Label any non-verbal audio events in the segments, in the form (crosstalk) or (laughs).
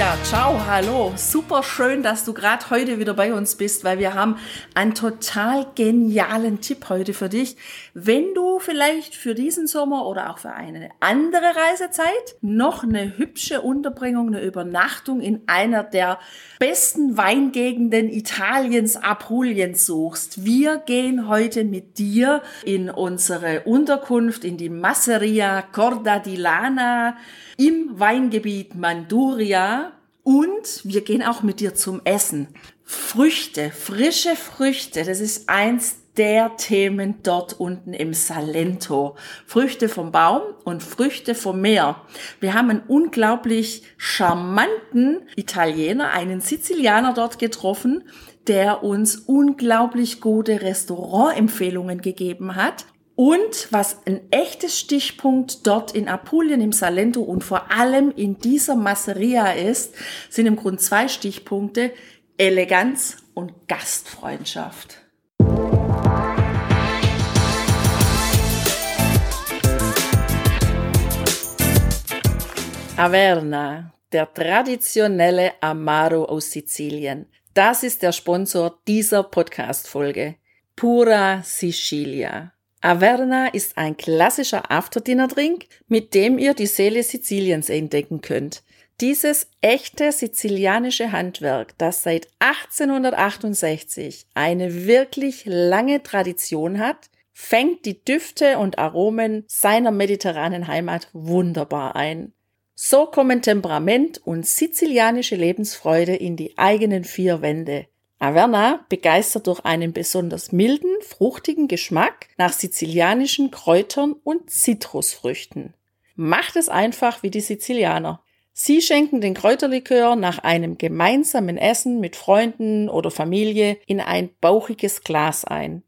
Ja, ciao, hallo. Super schön, dass du gerade heute wieder bei uns bist, weil wir haben einen total genialen Tipp heute für dich. Wenn du vielleicht für diesen Sommer oder auch für eine andere Reisezeit noch eine hübsche Unterbringung, eine Übernachtung in einer der besten Weingegenden Italiens, Apuliens suchst. Wir gehen heute mit dir in unsere Unterkunft, in die Masseria Corda di Lana im Weingebiet Manduria und wir gehen auch mit dir zum Essen. Früchte, frische Früchte, das ist eins der Themen dort unten im Salento. Früchte vom Baum und Früchte vom Meer. Wir haben einen unglaublich charmanten Italiener, einen Sizilianer dort getroffen, der uns unglaublich gute Restaurantempfehlungen gegeben hat und was ein echtes Stichpunkt dort in Apulien, im Salento und vor allem in dieser Masseria ist, sind im Grunde zwei Stichpunkte, Eleganz und Gastfreundschaft. Averna, der traditionelle Amaro aus Sizilien. Das ist der Sponsor dieser Podcast-Folge. Pura Sicilia. Averna ist ein klassischer Afterdinner-Drink, mit dem ihr die Seele Siziliens entdecken könnt. Dieses echte sizilianische Handwerk, das seit 1868 eine wirklich lange Tradition hat, fängt die Düfte und Aromen seiner mediterranen Heimat wunderbar ein. So kommen Temperament und sizilianische Lebensfreude in die eigenen vier Wände. Averna begeistert durch einen besonders milden, fruchtigen Geschmack nach sizilianischen Kräutern und Zitrusfrüchten. Macht es einfach wie die Sizilianer. Sie schenken den Kräuterlikör nach einem gemeinsamen Essen mit Freunden oder Familie in ein bauchiges Glas ein.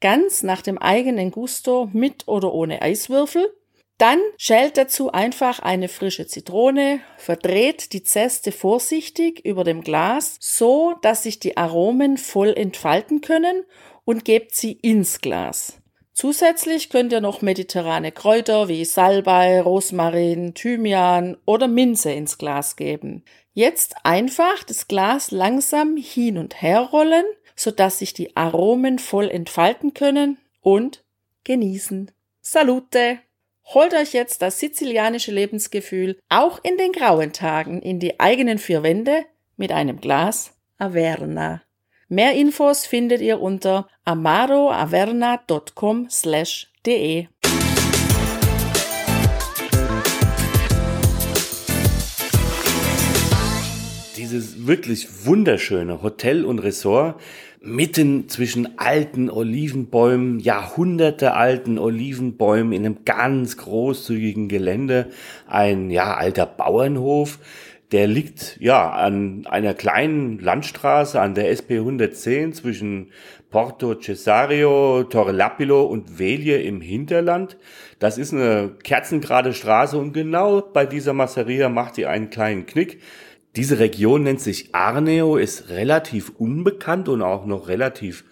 Ganz nach dem eigenen Gusto mit oder ohne Eiswürfel dann schält dazu einfach eine frische Zitrone, verdreht die Zeste vorsichtig über dem Glas, so dass sich die Aromen voll entfalten können und gebt sie ins Glas. Zusätzlich könnt ihr noch mediterrane Kräuter wie Salbei, Rosmarin, Thymian oder Minze ins Glas geben. Jetzt einfach das Glas langsam hin und her rollen, sodass sich die Aromen voll entfalten können und genießen. Salute! Holt euch jetzt das sizilianische Lebensgefühl auch in den grauen Tagen in die eigenen vier Wände mit einem Glas Averna. Mehr Infos findet ihr unter amaroaverna.com/de. Dieses wirklich wunderschöne Hotel und Resort mitten zwischen alten Olivenbäumen, Jahrhunderte alten Olivenbäumen in einem ganz großzügigen Gelände, ein ja alter Bauernhof, der liegt ja an einer kleinen Landstraße an der SP 110 zwischen Porto Cesario, Torre Lapilo und Velie im Hinterland. Das ist eine kerzengerade Straße und genau bei dieser Masseria macht sie einen kleinen Knick. Diese Region nennt sich Arneo, ist relativ unbekannt und auch noch relativ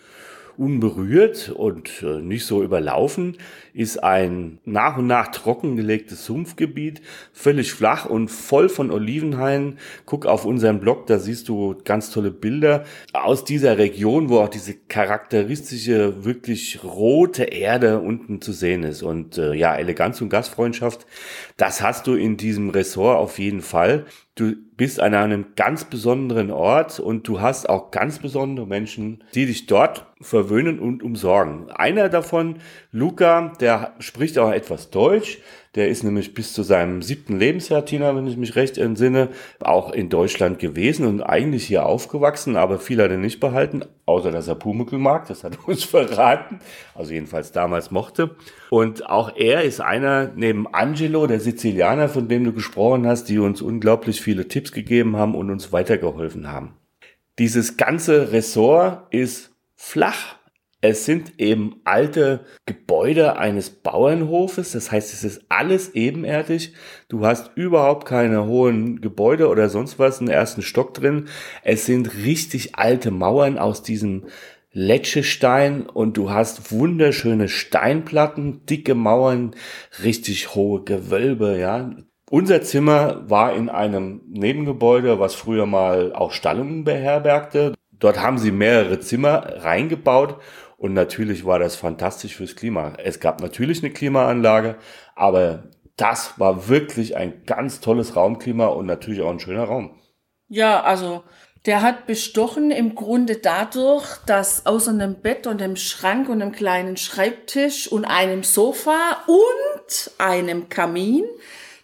unberührt und äh, nicht so überlaufen, ist ein nach und nach trockengelegtes Sumpfgebiet, völlig flach und voll von Olivenhainen. Guck auf unseren Blog, da siehst du ganz tolle Bilder aus dieser Region, wo auch diese charakteristische, wirklich rote Erde unten zu sehen ist. Und äh, ja, Eleganz und Gastfreundschaft, das hast du in diesem Ressort auf jeden Fall. Du bist an einem ganz besonderen Ort und du hast auch ganz besondere Menschen, die dich dort verwöhnen und umsorgen. Einer davon, Luca, der spricht auch etwas Deutsch. Der ist nämlich bis zu seinem siebten Lebensjahr, Tina, wenn ich mich recht entsinne, auch in Deutschland gewesen und eigentlich hier aufgewachsen, aber viel hat er nicht behalten, außer dass er Pumuckl mag, das hat (laughs) uns verraten, also jedenfalls damals mochte. Und auch er ist einer, neben Angelo, der Sizilianer, von dem du gesprochen hast, die uns unglaublich viele Tipps gegeben haben und uns weitergeholfen haben. Dieses ganze Ressort ist flach. Es sind eben alte Gebäude eines Bauernhofes. Das heißt, es ist alles ebenerdig. Du hast überhaupt keine hohen Gebäude oder sonst was im ersten Stock drin. Es sind richtig alte Mauern aus diesem Letschestein und du hast wunderschöne Steinplatten, dicke Mauern, richtig hohe Gewölbe, ja. Unser Zimmer war in einem Nebengebäude, was früher mal auch Stallungen beherbergte. Dort haben sie mehrere Zimmer reingebaut und natürlich war das fantastisch fürs Klima. Es gab natürlich eine Klimaanlage, aber das war wirklich ein ganz tolles Raumklima und natürlich auch ein schöner Raum. Ja, also der hat bestochen im Grunde dadurch, dass außer einem Bett und einem Schrank und einem kleinen Schreibtisch und einem Sofa und einem Kamin,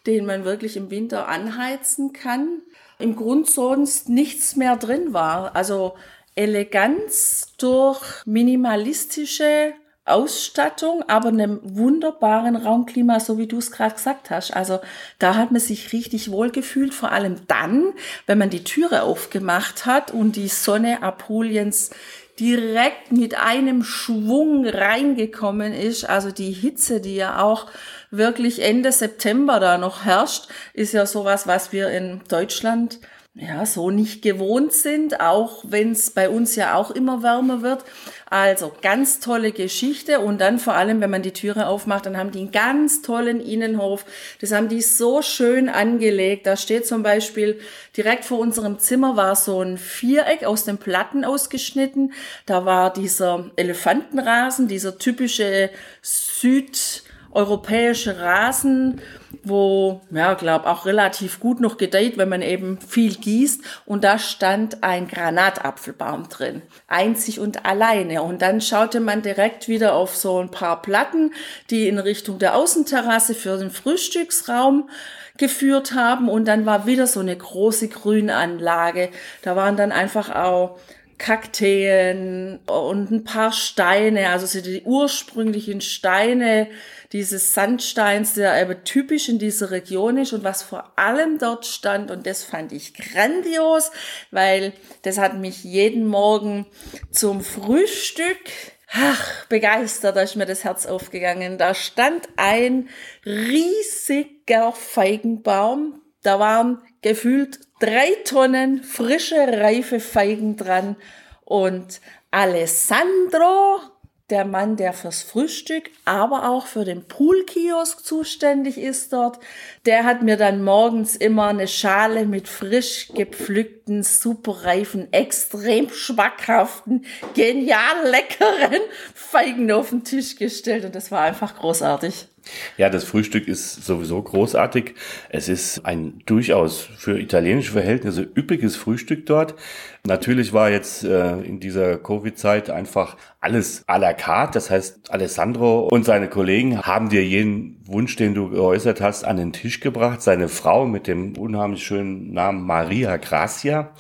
den man wirklich im Winter anheizen kann, im Grund sonst nichts mehr drin war. Also Eleganz durch minimalistische Ausstattung, aber einem wunderbaren Raumklima, so wie du es gerade gesagt hast. Also da hat man sich richtig wohl gefühlt, vor allem dann, wenn man die Türe aufgemacht hat und die Sonne Apuliens direkt mit einem Schwung reingekommen ist. Also die Hitze, die ja auch wirklich Ende September da noch herrscht, ist ja sowas, was wir in Deutschland ja, so nicht gewohnt sind, auch wenn es bei uns ja auch immer wärmer wird. Also ganz tolle Geschichte und dann vor allem, wenn man die Türe aufmacht, dann haben die einen ganz tollen Innenhof. Das haben die so schön angelegt. Da steht zum Beispiel direkt vor unserem Zimmer war so ein Viereck aus den Platten ausgeschnitten. Da war dieser Elefantenrasen, dieser typische südeuropäische Rasen wo, ja, glaube auch relativ gut noch gedeiht, wenn man eben viel gießt. Und da stand ein Granatapfelbaum drin. Einzig und alleine. Und dann schaute man direkt wieder auf so ein paar Platten, die in Richtung der Außenterrasse für den Frühstücksraum geführt haben. Und dann war wieder so eine große Grünanlage. Da waren dann einfach auch Kakteen und ein paar Steine, also so die ursprünglichen Steine, dieses Sandsteins, der aber typisch in dieser Region ist und was vor allem dort stand. Und das fand ich grandios, weil das hat mich jeden Morgen zum Frühstück Ach, begeistert, da ist mir das Herz aufgegangen. Da stand ein riesiger Feigenbaum. Da waren gefühlt drei Tonnen frische, reife Feigen dran. Und Alessandro, der Mann, der fürs Frühstück, aber auch für den Poolkiosk zuständig ist dort. Der hat mir dann morgens immer eine Schale mit frisch gepflückten, superreifen, extrem schmackhaften, genial leckeren (laughs) Feigen auf den Tisch gestellt und das war einfach großartig. Ja, das Frühstück ist sowieso großartig. Es ist ein durchaus für italienische Verhältnisse üppiges Frühstück dort. Natürlich war jetzt äh, in dieser Covid-Zeit einfach alles à la carte. Das heißt, Alessandro und seine Kollegen haben dir jeden Wunsch, den du geäußert hast, an den Tisch gebracht. Seine Frau mit dem unheimlich schönen Namen Maria Gracia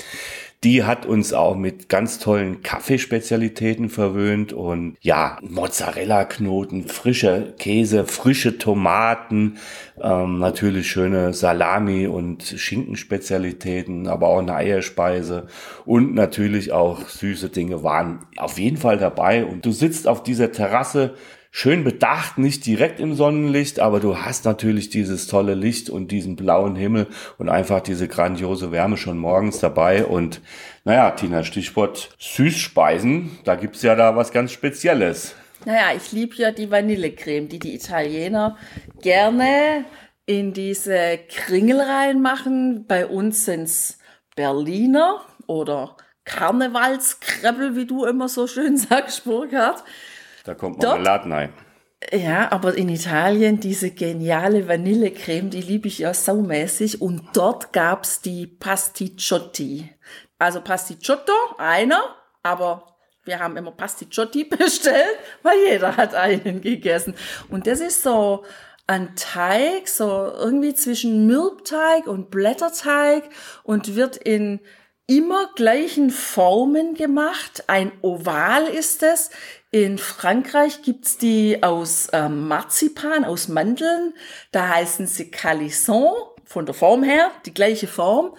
die hat uns auch mit ganz tollen Kaffeespezialitäten verwöhnt und ja, Mozzarella-Knoten, frischer Käse, frische Tomaten, ähm, natürlich schöne Salami- und Schinkenspezialitäten, aber auch eine Eierspeise und natürlich auch süße Dinge waren auf jeden Fall dabei. Und du sitzt auf dieser Terrasse, schön bedacht, nicht direkt im Sonnenlicht, aber du hast natürlich dieses tolle Licht und diesen blauen Himmel und einfach diese grandiose Wärme schon morgens dabei. Und naja, Tina, Stichwort Süßspeisen, da gibt's ja da was ganz Spezielles. Naja, ich liebe ja die Vanillecreme, die die Italiener gerne in diese Kringel reinmachen. Bei uns sind's Berliner oder Karnevalskrebbel, wie du immer so schön (laughs) sagst, Burkhard. Da kommt Marmeladen rein. Ja, aber in Italien diese geniale Vanillecreme, die liebe ich ja saumäßig. Und dort gab's die Pasticciotti. Also Pasticciotto, einer, aber wir haben immer Pasticciotti (laughs) bestellt, weil jeder hat einen gegessen. Und das ist so ein Teig, so irgendwie zwischen Mürbteig und Blätterteig und wird in immer gleichen Formen gemacht. Ein Oval ist es. In Frankreich gibt's die aus ähm, Marzipan, aus Mandeln. Da heißen sie Calisson, von der Form her, die gleiche Form.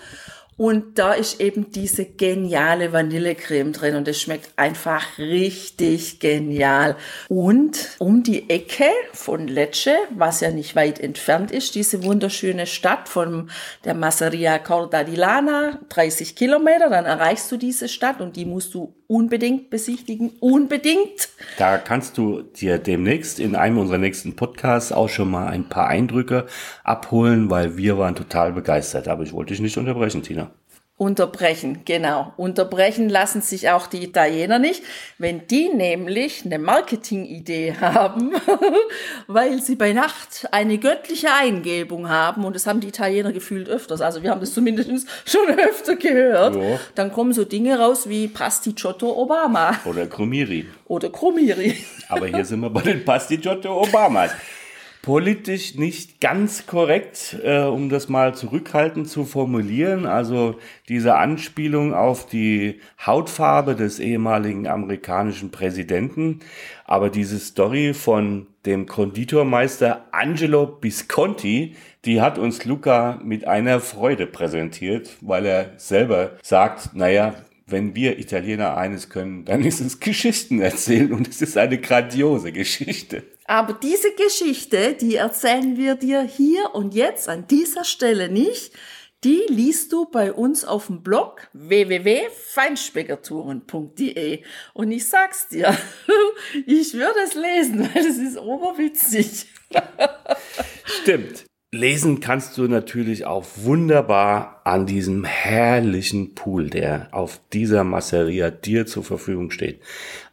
Und da ist eben diese geniale Vanillecreme drin und es schmeckt einfach richtig genial. Und um die Ecke von Lecce, was ja nicht weit entfernt ist, diese wunderschöne Stadt von der Masseria Corda di Lana, 30 Kilometer, dann erreichst du diese Stadt und die musst du unbedingt besichtigen, unbedingt. Da kannst du dir demnächst in einem unserer nächsten Podcasts auch schon mal ein paar Eindrücke abholen, weil wir waren total begeistert. Aber ich wollte dich nicht unterbrechen, Tina. Unterbrechen, genau. Unterbrechen lassen sich auch die Italiener nicht, wenn die nämlich eine Marketingidee (laughs) haben, weil sie bei Nacht eine göttliche Eingebung haben und das haben die Italiener gefühlt öfters. Also wir haben das zumindest schon (laughs) öfter gehört. Ja. Dann kommen so Dinge raus wie Pasticciotto Obama. Oder Cromiri. Oder Cromiri. Aber hier sind wir bei den Pasticciotto Obamas politisch nicht ganz korrekt, äh, um das mal zurückhaltend zu formulieren. Also diese Anspielung auf die Hautfarbe des ehemaligen amerikanischen Präsidenten. Aber diese Story von dem Konditormeister Angelo Bisconti, die hat uns Luca mit einer Freude präsentiert, weil er selber sagt, naja, wenn wir Italiener eines können, dann ist es Geschichten erzählen und es ist eine grandiose Geschichte. Aber diese Geschichte, die erzählen wir dir hier und jetzt an dieser Stelle nicht. Die liest du bei uns auf dem Blog www.feinspeckertouren.de. Und ich sag's dir, (laughs) ich würde es lesen, weil es ist oberwitzig. (laughs) Stimmt. Lesen kannst du natürlich auch wunderbar an diesem herrlichen Pool, der auf dieser Masseria dir zur Verfügung steht.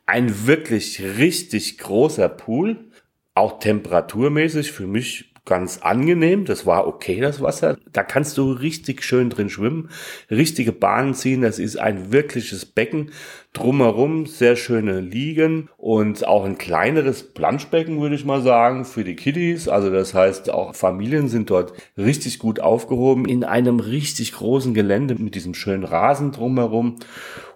Ein wirklich richtig großer Pool auch temperaturmäßig für mich ganz angenehm. Das war okay, das Wasser. Da kannst du richtig schön drin schwimmen, richtige Bahnen ziehen. Das ist ein wirkliches Becken. Drumherum sehr schöne Liegen und auch ein kleineres Planschbecken, würde ich mal sagen, für die Kiddies. Also das heißt, auch Familien sind dort richtig gut aufgehoben in einem richtig großen Gelände mit diesem schönen Rasen drumherum.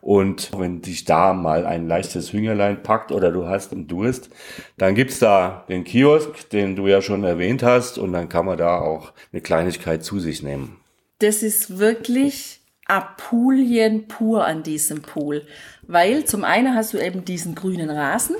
Und wenn dich da mal ein leichtes Hüngerlein packt oder du hast einen Durst, dann gibt's da den Kiosk, den du ja schon erwähnt hast, und dann kann man da auch eine Kleinigkeit zu sich nehmen. Das ist wirklich Apulien pur an diesem Pool, weil zum einen hast du eben diesen grünen Rasen,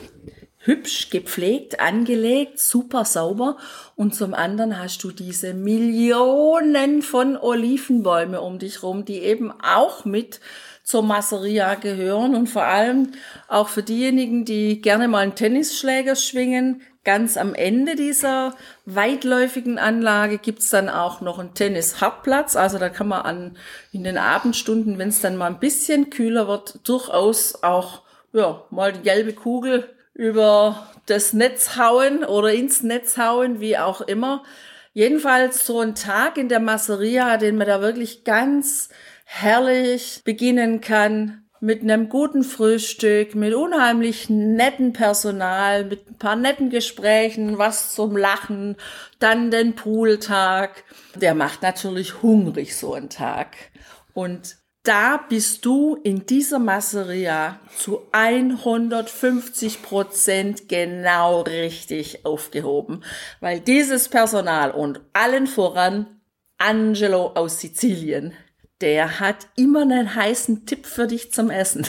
hübsch gepflegt, angelegt, super sauber. Und zum anderen hast du diese Millionen von Olivenbäume um dich rum, die eben auch mit zur Masseria gehören und vor allem auch für diejenigen, die gerne mal einen Tennisschläger schwingen. Ganz am Ende dieser weitläufigen Anlage gibt's dann auch noch einen Tennis-Hartplatz. Also da kann man an, in den Abendstunden, wenn es dann mal ein bisschen kühler wird, durchaus auch ja, mal die gelbe Kugel über das Netz hauen oder ins Netz hauen, wie auch immer. Jedenfalls so ein Tag in der Masseria, den man da wirklich ganz herrlich beginnen kann mit einem guten Frühstück, mit unheimlich netten Personal, mit ein paar netten Gesprächen, was zum Lachen, dann den Pooltag. Der macht natürlich hungrig so ein Tag. Und da bist du in dieser Masseria zu 150 Prozent genau richtig aufgehoben, weil dieses Personal und allen voran Angelo aus Sizilien, der hat immer einen heißen Tipp für dich zum Essen.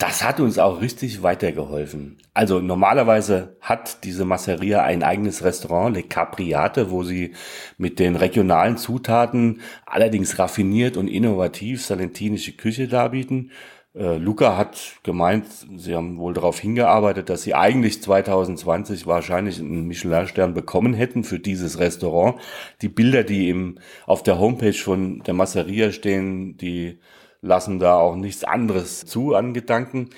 Das hat uns auch richtig weitergeholfen. Also normalerweise hat diese Masseria ein eigenes Restaurant, Le Capriate, wo sie mit den regionalen Zutaten allerdings raffiniert und innovativ salentinische Küche darbieten. Äh, Luca hat gemeint, sie haben wohl darauf hingearbeitet, dass sie eigentlich 2020 wahrscheinlich einen Michelin-Stern bekommen hätten für dieses Restaurant. Die Bilder, die im, auf der Homepage von der Masseria stehen, die lassen da auch nichts anderes zu an Gedanken.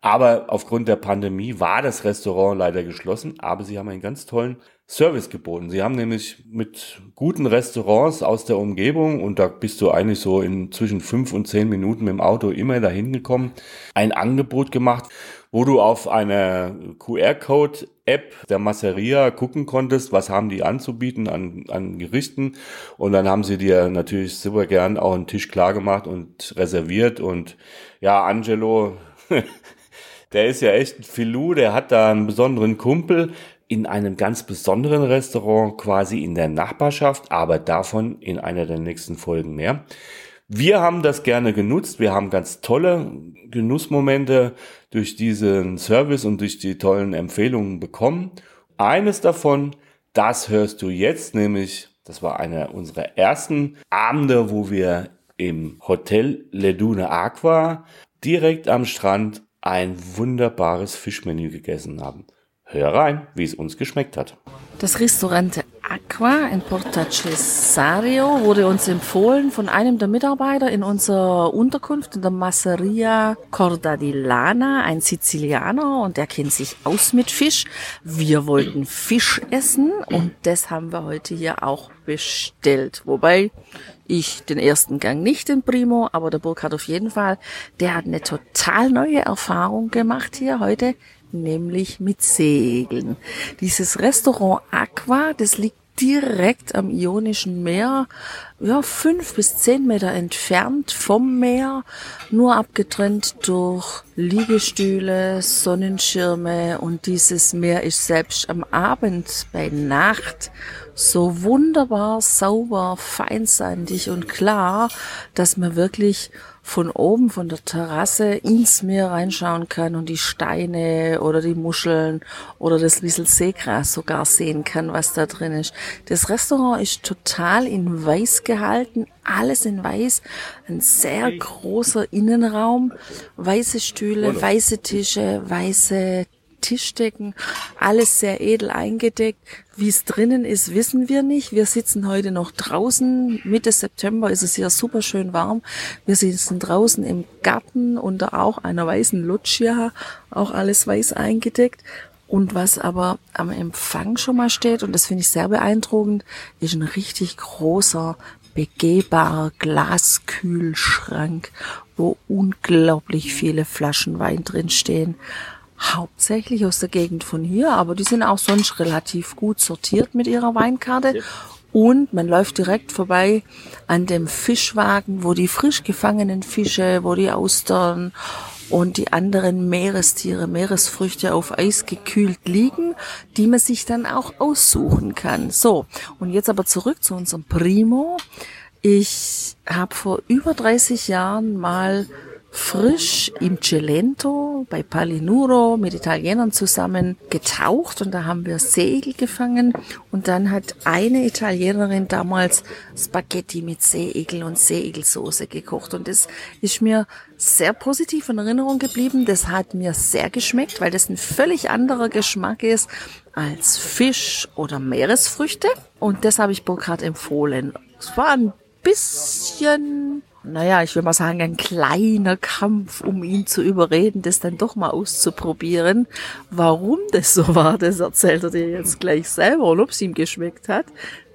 Aber aufgrund der Pandemie war das Restaurant leider geschlossen, aber sie haben einen ganz tollen Service geboten. Sie haben nämlich mit guten Restaurants aus der Umgebung, und da bist du eigentlich so in zwischen fünf und zehn Minuten mit dem Auto immer dahin gekommen, ein Angebot gemacht, wo du auf einer QR-Code-App der Masseria gucken konntest, was haben die anzubieten an, an Gerichten. Und dann haben sie dir natürlich super gern auch einen Tisch klar gemacht und reserviert. Und ja, Angelo, (laughs) der ist ja echt ein Filou, der hat da einen besonderen Kumpel, in einem ganz besonderen Restaurant quasi in der Nachbarschaft, aber davon in einer der nächsten Folgen mehr. Wir haben das gerne genutzt. Wir haben ganz tolle Genussmomente durch diesen Service und durch die tollen Empfehlungen bekommen. Eines davon, das hörst du jetzt, nämlich, das war einer unserer ersten Abende, wo wir im Hotel Ledune Aqua direkt am Strand ein wunderbares Fischmenü gegessen haben. Hör rein, wie es uns geschmeckt hat. Das Restaurant Aqua in Porta Cesario wurde uns empfohlen von einem der Mitarbeiter in unserer Unterkunft in der Masseria Corda di Lana, ein Sizilianer und der kennt sich aus mit Fisch. Wir wollten Fisch essen und das haben wir heute hier auch bestellt. Wobei ich den ersten Gang nicht in Primo, aber der Burkhard auf jeden Fall. Der hat eine total neue Erfahrung gemacht hier heute nämlich mit Segeln. Dieses Restaurant Aqua, das liegt direkt am Ionischen Meer, ja, fünf bis zehn Meter entfernt vom Meer, nur abgetrennt durch Liegestühle, Sonnenschirme und dieses Meer ist selbst am Abend bei Nacht so wunderbar sauber, feinsandig und klar, dass man wirklich von oben, von der Terrasse ins Meer reinschauen kann und die Steine oder die Muscheln oder das bisschen Seegras sogar sehen kann, was da drin ist. Das Restaurant ist total in weiß gehalten, alles in weiß, ein sehr großer Innenraum, weiße Stühle, weiße Tische, weiße Tischdecken, alles sehr edel eingedeckt. Wie es drinnen ist, wissen wir nicht. Wir sitzen heute noch draußen. Mitte September ist es hier super schön warm. Wir sitzen draußen im Garten unter auch einer weißen Loggia, auch alles weiß eingedeckt. Und was aber am Empfang schon mal steht, und das finde ich sehr beeindruckend, ist ein richtig großer, begehbarer Glaskühlschrank, wo unglaublich viele Flaschen Wein drin stehen hauptsächlich aus der Gegend von hier, aber die sind auch sonst relativ gut sortiert mit ihrer Weinkarte. Und man läuft direkt vorbei an dem Fischwagen, wo die frisch gefangenen Fische, wo die Austern und die anderen Meerestiere, Meeresfrüchte auf Eis gekühlt liegen, die man sich dann auch aussuchen kann. So, und jetzt aber zurück zu unserem Primo. Ich habe vor über 30 Jahren mal frisch im Celento bei Palinuro mit Italienern zusammen getaucht und da haben wir Seeigel gefangen und dann hat eine Italienerin damals Spaghetti mit Seeigel und Seeigelsoße gekocht und das ist mir sehr positiv in Erinnerung geblieben. Das hat mir sehr geschmeckt, weil das ein völlig anderer Geschmack ist als Fisch oder Meeresfrüchte und das habe ich Burkhard empfohlen. Es war ein bisschen naja, ich will mal sagen, ein kleiner Kampf, um ihn zu überreden, das dann doch mal auszuprobieren. Warum das so war, das erzählt er dir jetzt gleich selber und ob es ihm geschmeckt hat.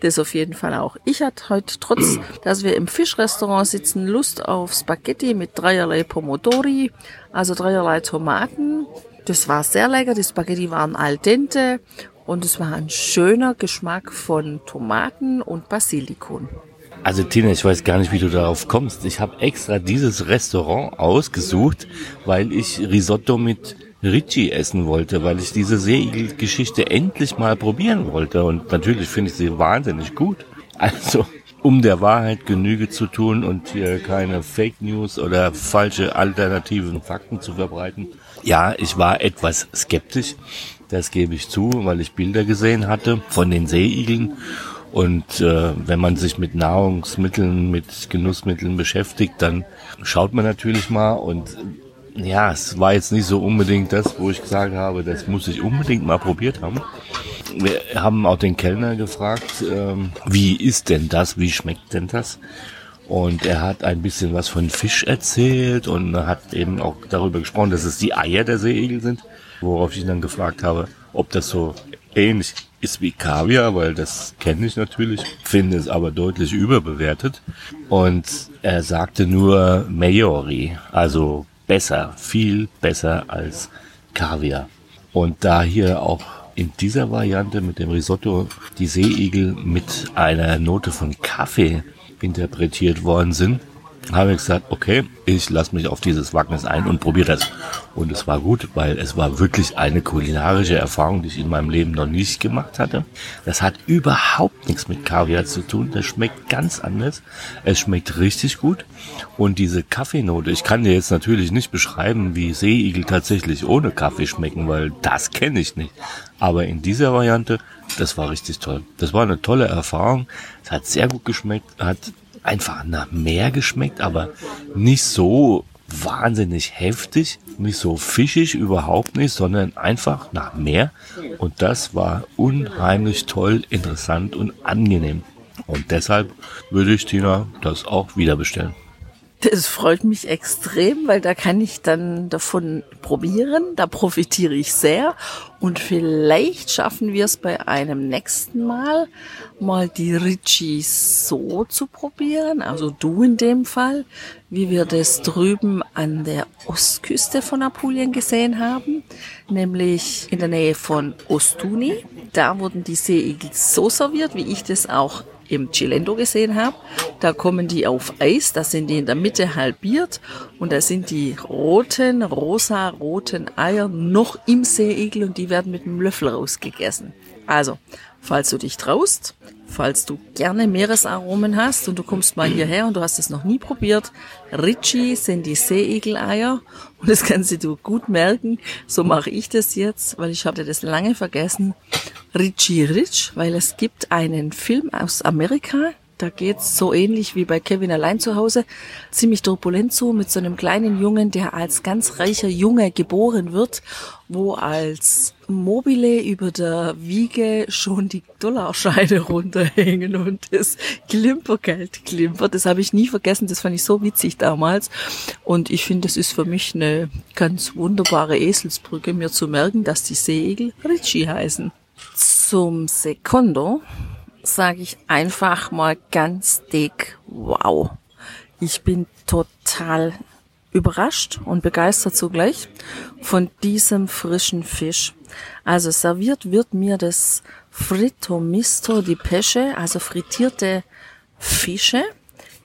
Das auf jeden Fall auch. Ich hatte heute, trotz dass wir im Fischrestaurant sitzen, Lust auf Spaghetti mit dreierlei Pomodori, also dreierlei Tomaten. Das war sehr lecker. Die Spaghetti waren al dente und es war ein schöner Geschmack von Tomaten und Basilikum. Also Tina, ich weiß gar nicht, wie du darauf kommst. Ich habe extra dieses Restaurant ausgesucht, weil ich Risotto mit Ricci essen wollte, weil ich diese Seeigel-Geschichte endlich mal probieren wollte. Und natürlich finde ich sie wahnsinnig gut. Also, um der Wahrheit Genüge zu tun und hier keine Fake News oder falsche alternativen Fakten zu verbreiten. Ja, ich war etwas skeptisch. Das gebe ich zu, weil ich Bilder gesehen hatte von den Seeigeln und äh, wenn man sich mit Nahrungsmitteln, mit Genussmitteln beschäftigt, dann schaut man natürlich mal und ja, es war jetzt nicht so unbedingt das, wo ich gesagt habe, das muss ich unbedingt mal probiert haben. Wir haben auch den Kellner gefragt, ähm, wie ist denn das, wie schmeckt denn das? Und er hat ein bisschen was von Fisch erzählt und hat eben auch darüber gesprochen, dass es die Eier der Seeigel sind, worauf ich dann gefragt habe, ob das so ähnlich ist wie Kaviar, weil das kenne ich natürlich, finde es aber deutlich überbewertet. Und er sagte nur Majori, also besser, viel besser als Kaviar. Und da hier auch in dieser Variante mit dem Risotto die Seeigel mit einer Note von Kaffee interpretiert worden sind, habe ich gesagt, okay, ich lasse mich auf dieses Wagnis ein und probiere das. Und es war gut, weil es war wirklich eine kulinarische Erfahrung, die ich in meinem Leben noch nicht gemacht hatte. Das hat überhaupt nichts mit Kaviar zu tun. Das schmeckt ganz anders. Es schmeckt richtig gut. Und diese Kaffeenote, ich kann dir jetzt natürlich nicht beschreiben, wie Seeigel tatsächlich ohne Kaffee schmecken, weil das kenne ich nicht. Aber in dieser Variante, das war richtig toll. Das war eine tolle Erfahrung. Es hat sehr gut geschmeckt, hat einfach nach Meer geschmeckt, aber nicht so wahnsinnig heftig, nicht so fischig überhaupt nicht, sondern einfach nach Meer. Und das war unheimlich toll, interessant und angenehm. Und deshalb würde ich Tina das auch wieder bestellen. Das freut mich extrem, weil da kann ich dann davon probieren, da profitiere ich sehr. Und vielleicht schaffen wir es bei einem nächsten Mal mal die Ritchie so zu probieren, also du in dem Fall, wie wir das drüben an der Ostküste von Apulien gesehen haben, nämlich in der Nähe von Ostuni. Da wurden die Seeigel so serviert, wie ich das auch im Chilendo gesehen habe. Da kommen die auf Eis, da sind die in der Mitte halbiert und da sind die roten, rosa-roten Eier noch im Seeigel und die werden mit einem Löffel rausgegessen. Also, falls du dich traust, falls du gerne Meeresaromen hast und du kommst mal hierher und du hast es noch nie probiert, Ritchie sind die Seeigel-Eier und das kannst du gut merken. So mache ich das jetzt, weil ich habe das lange vergessen. Richie Rich, weil es gibt einen Film aus Amerika, da geht's so ähnlich wie bei Kevin allein zu Hause, ziemlich turbulent zu mit so einem kleinen Jungen, der als ganz reicher Junge geboren wird, wo als Mobile über der Wiege schon die Dollarscheine (laughs) runterhängen und das Klimpergeld klimpert. Das habe ich nie vergessen, das fand ich so witzig damals. Und ich finde, das ist für mich eine ganz wunderbare Eselsbrücke, mir zu merken, dass die Seeigel Richie heißen. Zum Sekondo sage ich einfach mal ganz dick, wow. Ich bin total überrascht und begeistert zugleich von diesem frischen Fisch. Also serviert wird mir das Fritto Misto di Pesce, also frittierte Fische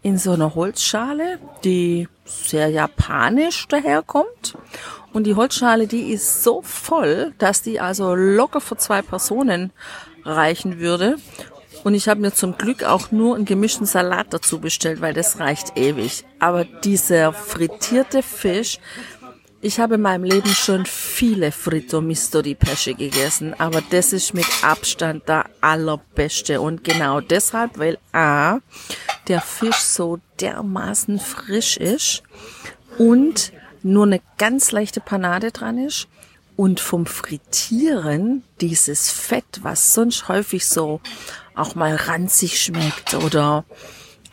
in so einer Holzschale, die sehr japanisch daherkommt. Und die Holzschale, die ist so voll, dass die also locker für zwei Personen reichen würde. Und ich habe mir zum Glück auch nur einen gemischten Salat dazu bestellt, weil das reicht ewig. Aber dieser frittierte Fisch, ich habe in meinem Leben schon viele Fritto Misto di Pesce gegessen, aber das ist mit Abstand der allerbeste. Und genau deshalb, weil A, der Fisch so dermaßen frisch ist und nur eine ganz leichte Panade dran ist und vom Frittieren dieses Fett, was sonst häufig so auch mal ranzig schmeckt oder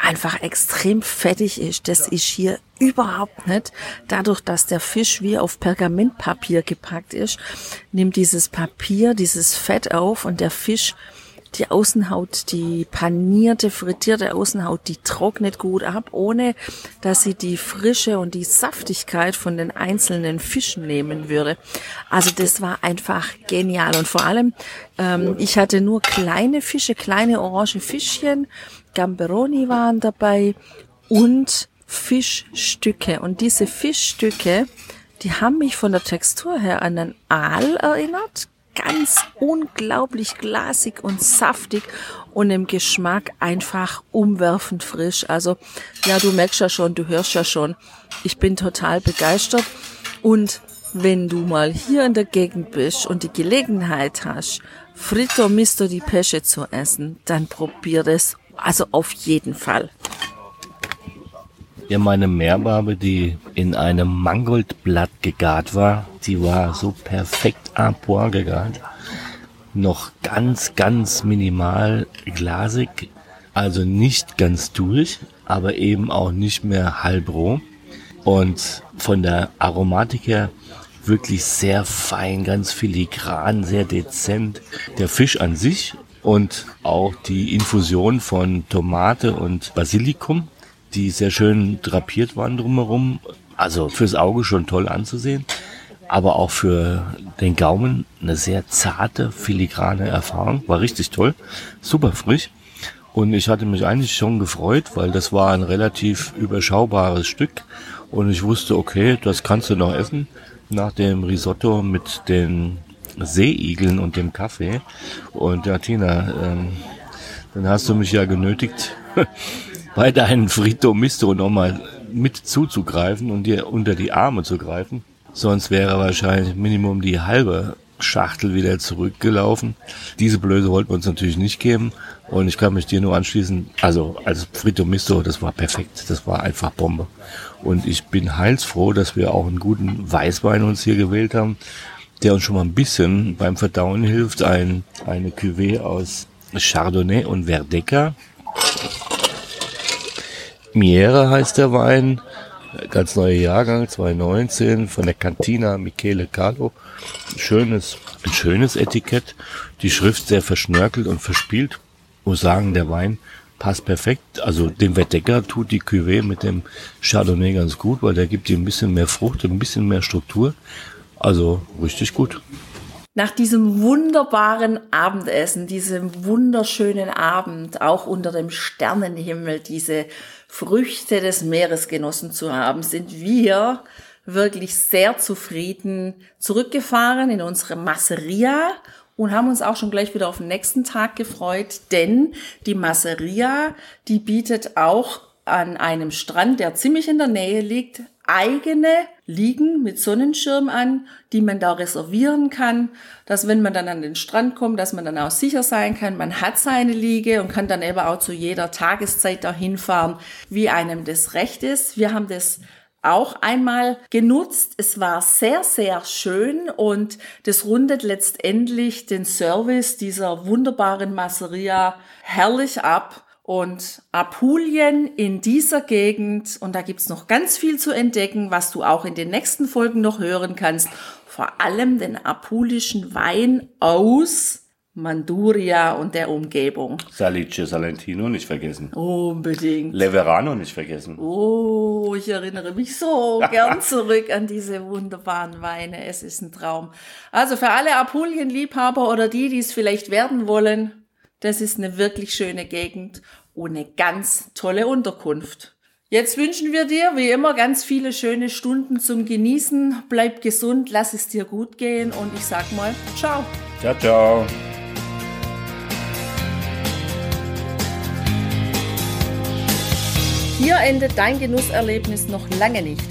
einfach extrem fettig ist. Das ist hier überhaupt nicht. Dadurch, dass der Fisch wie auf Pergamentpapier gepackt ist, nimmt dieses Papier dieses Fett auf und der Fisch die Außenhaut, die panierte, frittierte Außenhaut, die trocknet gut ab, ohne dass sie die Frische und die Saftigkeit von den einzelnen Fischen nehmen würde. Also das war einfach genial. Und vor allem, ähm, ich hatte nur kleine Fische, kleine orange Fischchen, Gamberoni waren dabei und Fischstücke. Und diese Fischstücke, die haben mich von der Textur her an einen Aal erinnert, ganz unglaublich glasig und saftig und im Geschmack einfach umwerfend frisch. Also ja, du merkst ja schon, du hörst ja schon, ich bin total begeistert und wenn du mal hier in der Gegend bist und die Gelegenheit hast, Fritto Misto di Pesce zu essen, dann probier das also auf jeden Fall. Ja, meine Meerbarbe, die in einem Mangoldblatt gegart war, die war so perfekt à point gegart. Noch ganz, ganz minimal glasig, also nicht ganz durch, aber eben auch nicht mehr halb roh. Und von der Aromatik her wirklich sehr fein, ganz filigran, sehr dezent. Der Fisch an sich und auch die Infusion von Tomate und Basilikum die sehr schön drapiert waren drumherum. Also fürs Auge schon toll anzusehen, aber auch für den Gaumen eine sehr zarte, filigrane Erfahrung. War richtig toll, super frisch. Und ich hatte mich eigentlich schon gefreut, weil das war ein relativ überschaubares Stück. Und ich wusste, okay, das kannst du noch essen. Nach dem Risotto mit den Seeigeln und dem Kaffee. Und ja, Tina, ähm, dann hast du mich ja genötigt, (laughs) bei deinen Frito Misto nochmal mit zuzugreifen und dir unter die Arme zu greifen. Sonst wäre wahrscheinlich Minimum die halbe Schachtel wieder zurückgelaufen. Diese Blöße wollten wir uns natürlich nicht geben. Und ich kann mich dir nur anschließen. Also als Frito Misto, das war perfekt. Das war einfach Bombe. Und ich bin heilsfroh, dass wir auch einen guten Weißwein uns hier gewählt haben, der uns schon mal ein bisschen beim Verdauen hilft. Ein, eine Cuvée aus Chardonnay und Verdeca. Miera heißt der Wein. Ganz neuer Jahrgang, 2019, von der Cantina Michele Carlo. Schönes, ein schönes Etikett. Die Schrift sehr verschnörkelt und verspielt. Muss sagen, der Wein passt perfekt. Also dem Verdecker tut die Cuvée mit dem Chardonnay ganz gut, weil der gibt ihm ein bisschen mehr Frucht, ein bisschen mehr Struktur. Also richtig gut. Nach diesem wunderbaren Abendessen, diesem wunderschönen Abend, auch unter dem Sternenhimmel, diese Früchte des Meeres genossen zu haben, sind wir wirklich sehr zufrieden zurückgefahren in unsere Masseria und haben uns auch schon gleich wieder auf den nächsten Tag gefreut, denn die Masseria, die bietet auch an einem Strand, der ziemlich in der Nähe liegt, eigene Liegen mit Sonnenschirm an, die man da reservieren kann, dass wenn man dann an den Strand kommt, dass man dann auch sicher sein kann, man hat seine Liege und kann dann eben auch zu jeder Tageszeit dahin fahren, wie einem das recht ist. Wir haben das auch einmal genutzt. Es war sehr, sehr schön und das rundet letztendlich den Service dieser wunderbaren Masseria herrlich ab. Und Apulien in dieser Gegend, und da gibt's noch ganz viel zu entdecken, was du auch in den nächsten Folgen noch hören kannst, vor allem den apulischen Wein aus Manduria und der Umgebung. Salice Salentino nicht vergessen. Unbedingt. Leverano nicht vergessen. Oh, ich erinnere mich so (laughs) gern zurück an diese wunderbaren Weine. Es ist ein Traum. Also für alle Apulien-Liebhaber oder die, die es vielleicht werden wollen, das ist eine wirklich schöne Gegend und eine ganz tolle Unterkunft. Jetzt wünschen wir dir, wie immer, ganz viele schöne Stunden zum Genießen. Bleib gesund, lass es dir gut gehen und ich sag mal, ciao. Ciao, ciao. Hier endet dein Genusserlebnis noch lange nicht.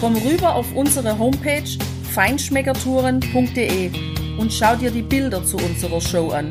Komm rüber auf unsere Homepage feinschmeckertouren.de und schau dir die Bilder zu unserer Show an.